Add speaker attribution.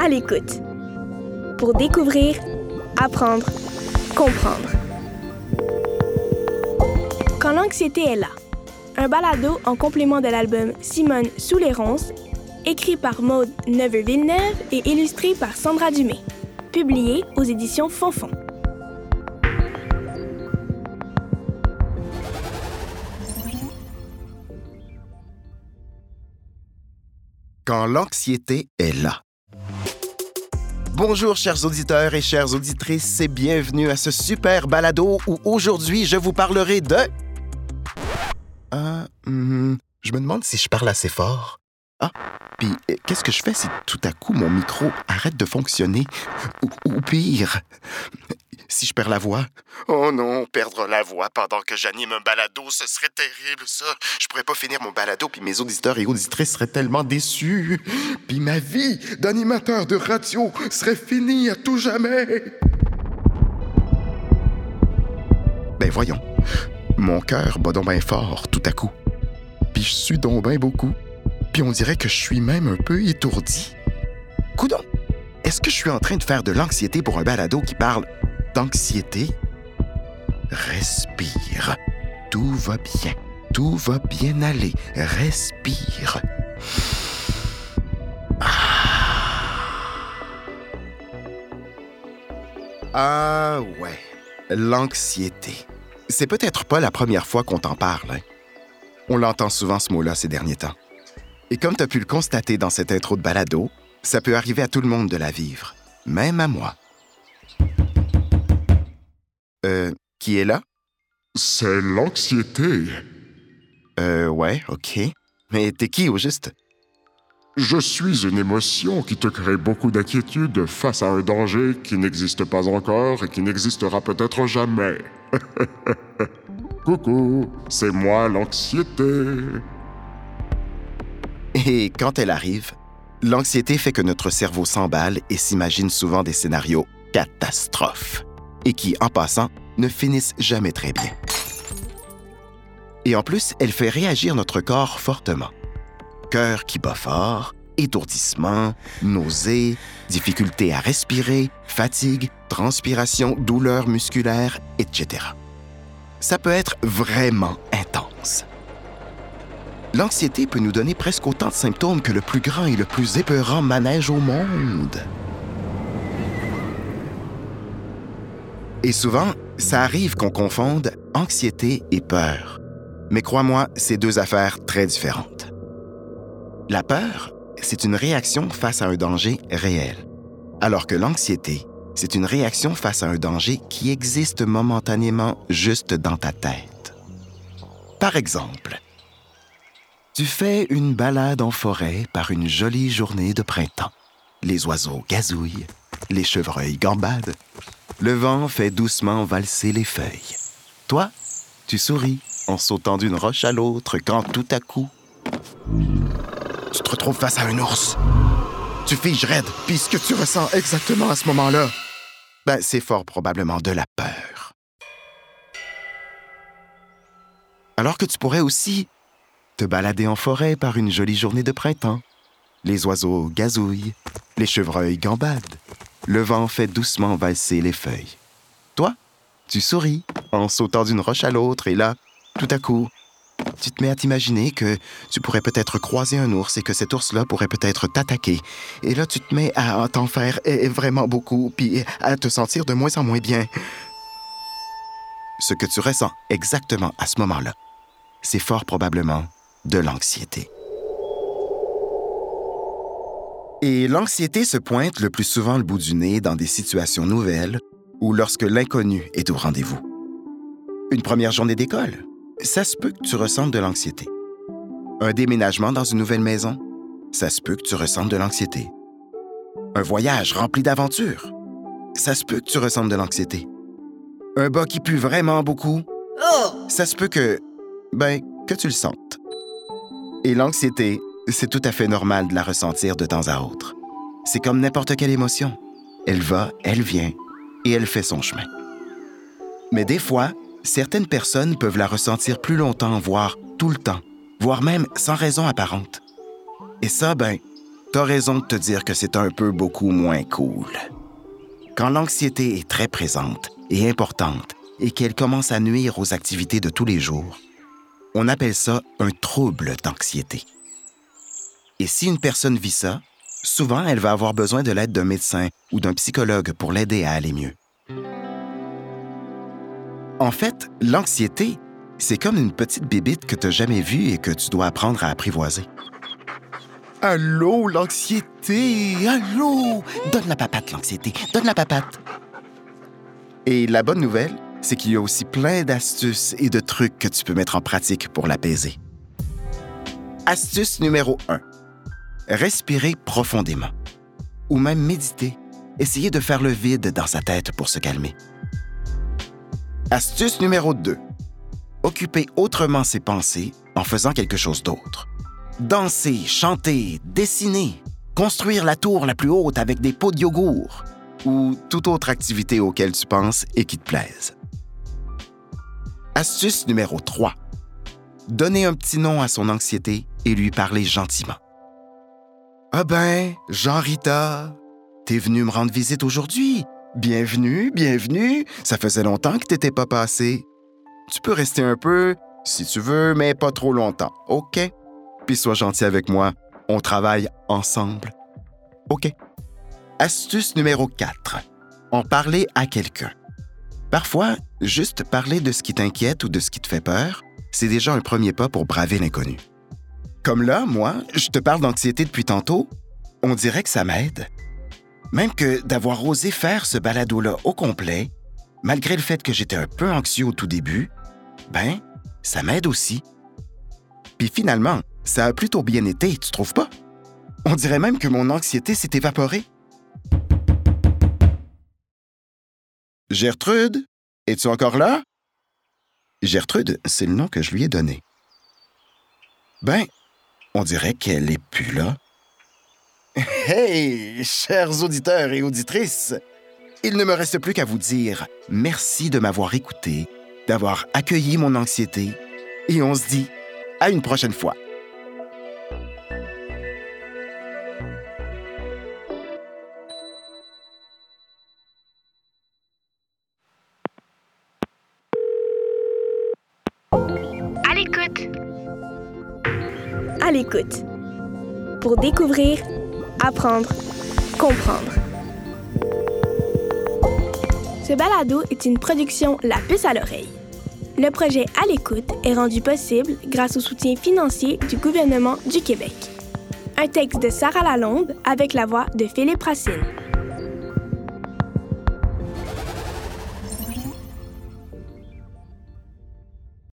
Speaker 1: à l'écoute pour découvrir, apprendre, comprendre. Quand l'anxiété est là, un balado en complément de l'album Simone sous les ronces, écrit par Maude Neveu-Villeneuve et illustré par Sandra Dumay, publié aux éditions Fonfon.
Speaker 2: Quand l'anxiété est là. Bonjour chers auditeurs et chères auditrices et bienvenue à ce super balado où aujourd'hui je vous parlerai de... Ah, hum, je me demande si je parle assez fort. Ah, puis euh, qu'est-ce que je fais si tout à coup mon micro arrête de fonctionner? Ou pire, si je perds la voix? Oh non, perdre la voix pendant que j'anime un balado, ce serait terrible, ça. Je pourrais pas finir mon balado, puis mes auditeurs et auditrices seraient tellement déçus. Puis ma vie d'animateur de radio serait finie à tout jamais. Ben voyons, mon cœur bat donc bien fort tout à coup. Puis je suis donc bien beaucoup. Puis on dirait que je suis même un peu étourdi. Coudon, est-ce que je suis en train de faire de l'anxiété pour un balado qui parle d'anxiété? Respire. Tout va bien. Tout va bien aller. Respire. Ah, ah ouais, l'anxiété. C'est peut-être pas la première fois qu'on t'en parle. hein. On l'entend souvent ce mot-là ces derniers temps. Et comme tu as pu le constater dans cette intro de balado, ça peut arriver à tout le monde de la vivre, même à moi. Euh, qui est là?
Speaker 3: C'est l'anxiété.
Speaker 2: Euh, ouais, ok. Mais t'es qui au juste?
Speaker 3: Je suis une émotion qui te crée beaucoup d'inquiétude face à un danger qui n'existe pas encore et qui n'existera peut-être jamais. Coucou, c'est moi l'anxiété.
Speaker 2: Et quand elle arrive, l'anxiété fait que notre cerveau s'emballe et s'imagine souvent des scénarios catastrophes, et qui, en passant, ne finissent jamais très bien. Et en plus, elle fait réagir notre corps fortement. Cœur qui bat fort, étourdissement, nausées, difficulté à respirer, fatigue, transpiration, douleur musculaire, etc. Ça peut être vraiment intense. L'anxiété peut nous donner presque autant de symptômes que le plus grand et le plus épeurant manège au monde. Et souvent, ça arrive qu'on confonde anxiété et peur. Mais crois-moi, c'est deux affaires très différentes. La peur, c'est une réaction face à un danger réel, alors que l'anxiété, c'est une réaction face à un danger qui existe momentanément juste dans ta tête. Par exemple, tu fais une balade en forêt par une jolie journée de printemps. Les oiseaux gazouillent, les chevreuils gambadent, le vent fait doucement valser les feuilles. Toi, tu souris en sautant d'une roche à l'autre quand tout à coup, tu te retrouves face à un ours. Tu figes raide, puis ce que tu ressens exactement à ce moment-là, ben, c'est fort probablement de la peur. Alors que tu pourrais aussi te balader en forêt par une jolie journée de printemps. Les oiseaux gazouillent, les chevreuils gambadent, le vent fait doucement valser les feuilles. Toi, tu souris en sautant d'une roche à l'autre et là, tout à coup, tu te mets à t'imaginer que tu pourrais peut-être croiser un ours et que cet ours-là pourrait peut-être t'attaquer. Et là, tu te mets à t'en faire vraiment beaucoup, puis à te sentir de moins en moins bien. Ce que tu ressens exactement à ce moment-là, c'est fort probablement de l'anxiété. Et l'anxiété se pointe le plus souvent le bout du nez dans des situations nouvelles ou lorsque l'inconnu est au rendez-vous. Une première journée d'école, ça se peut que tu ressentes de l'anxiété. Un déménagement dans une nouvelle maison, ça se peut que tu ressentes de l'anxiété. Un voyage rempli d'aventures, ça se peut que tu ressentes de l'anxiété. Un bas qui pue vraiment beaucoup, ça se peut que, ben, que tu le sentes. Et l'anxiété, c'est tout à fait normal de la ressentir de temps à autre. C'est comme n'importe quelle émotion. Elle va, elle vient, et elle fait son chemin. Mais des fois, certaines personnes peuvent la ressentir plus longtemps, voire tout le temps, voire même sans raison apparente. Et ça, ben, t'as raison de te dire que c'est un peu beaucoup moins cool. Quand l'anxiété est très présente et importante et qu'elle commence à nuire aux activités de tous les jours, on appelle ça un trouble d'anxiété. Et si une personne vit ça, souvent elle va avoir besoin de l'aide d'un médecin ou d'un psychologue pour l'aider à aller mieux. En fait, l'anxiété, c'est comme une petite bébite que tu n'as jamais vue et que tu dois apprendre à apprivoiser. Allô, l'anxiété! Allô! Donne la papate, l'anxiété! Donne la papate! Et la bonne nouvelle, c'est qu'il y a aussi plein d'astuces et de trucs que tu peux mettre en pratique pour l'apaiser. Astuce numéro 1. Respirer profondément. Ou même méditer. Essayer de faire le vide dans sa tête pour se calmer. Astuce numéro 2. Occuper autrement ses pensées en faisant quelque chose d'autre. Danser, chanter, dessiner, construire la tour la plus haute avec des pots de yogourt ou toute autre activité auquel tu penses et qui te plaise. Astuce numéro 3. Donner un petit nom à son anxiété et lui parler gentiment. Ah ben, Jean-Rita, t'es venu me rendre visite aujourd'hui. Bienvenue, bienvenue. Ça faisait longtemps que t'étais pas passé. Tu peux rester un peu, si tu veux, mais pas trop longtemps, OK? Puis sois gentil avec moi. On travaille ensemble. OK? Astuce numéro 4. En parler à quelqu'un. Parfois, juste parler de ce qui t'inquiète ou de ce qui te fait peur, c'est déjà un premier pas pour braver l'inconnu. Comme là, moi, je te parle d'anxiété depuis tantôt, on dirait que ça m'aide. Même que d'avoir osé faire ce balado-là au complet, malgré le fait que j'étais un peu anxieux au tout début, ben, ça m'aide aussi. Puis finalement, ça a plutôt bien été, tu trouves pas? On dirait même que mon anxiété s'est évaporée. Gertrude, es-tu encore là? Gertrude, c'est le nom que je lui ai donné. Ben, on dirait qu'elle est plus là. Hey, chers auditeurs et auditrices, il ne me reste plus qu'à vous dire merci de m'avoir écouté, d'avoir accueilli mon anxiété, et on se dit à une prochaine fois.
Speaker 1: À l'écoute. L'écoute. Pour découvrir, apprendre, comprendre. Ce balado est une production La Puce à l'oreille. Le projet À l'écoute est rendu possible grâce au soutien financier du gouvernement du Québec. Un texte de Sarah Lalonde avec la voix de Philippe Racine.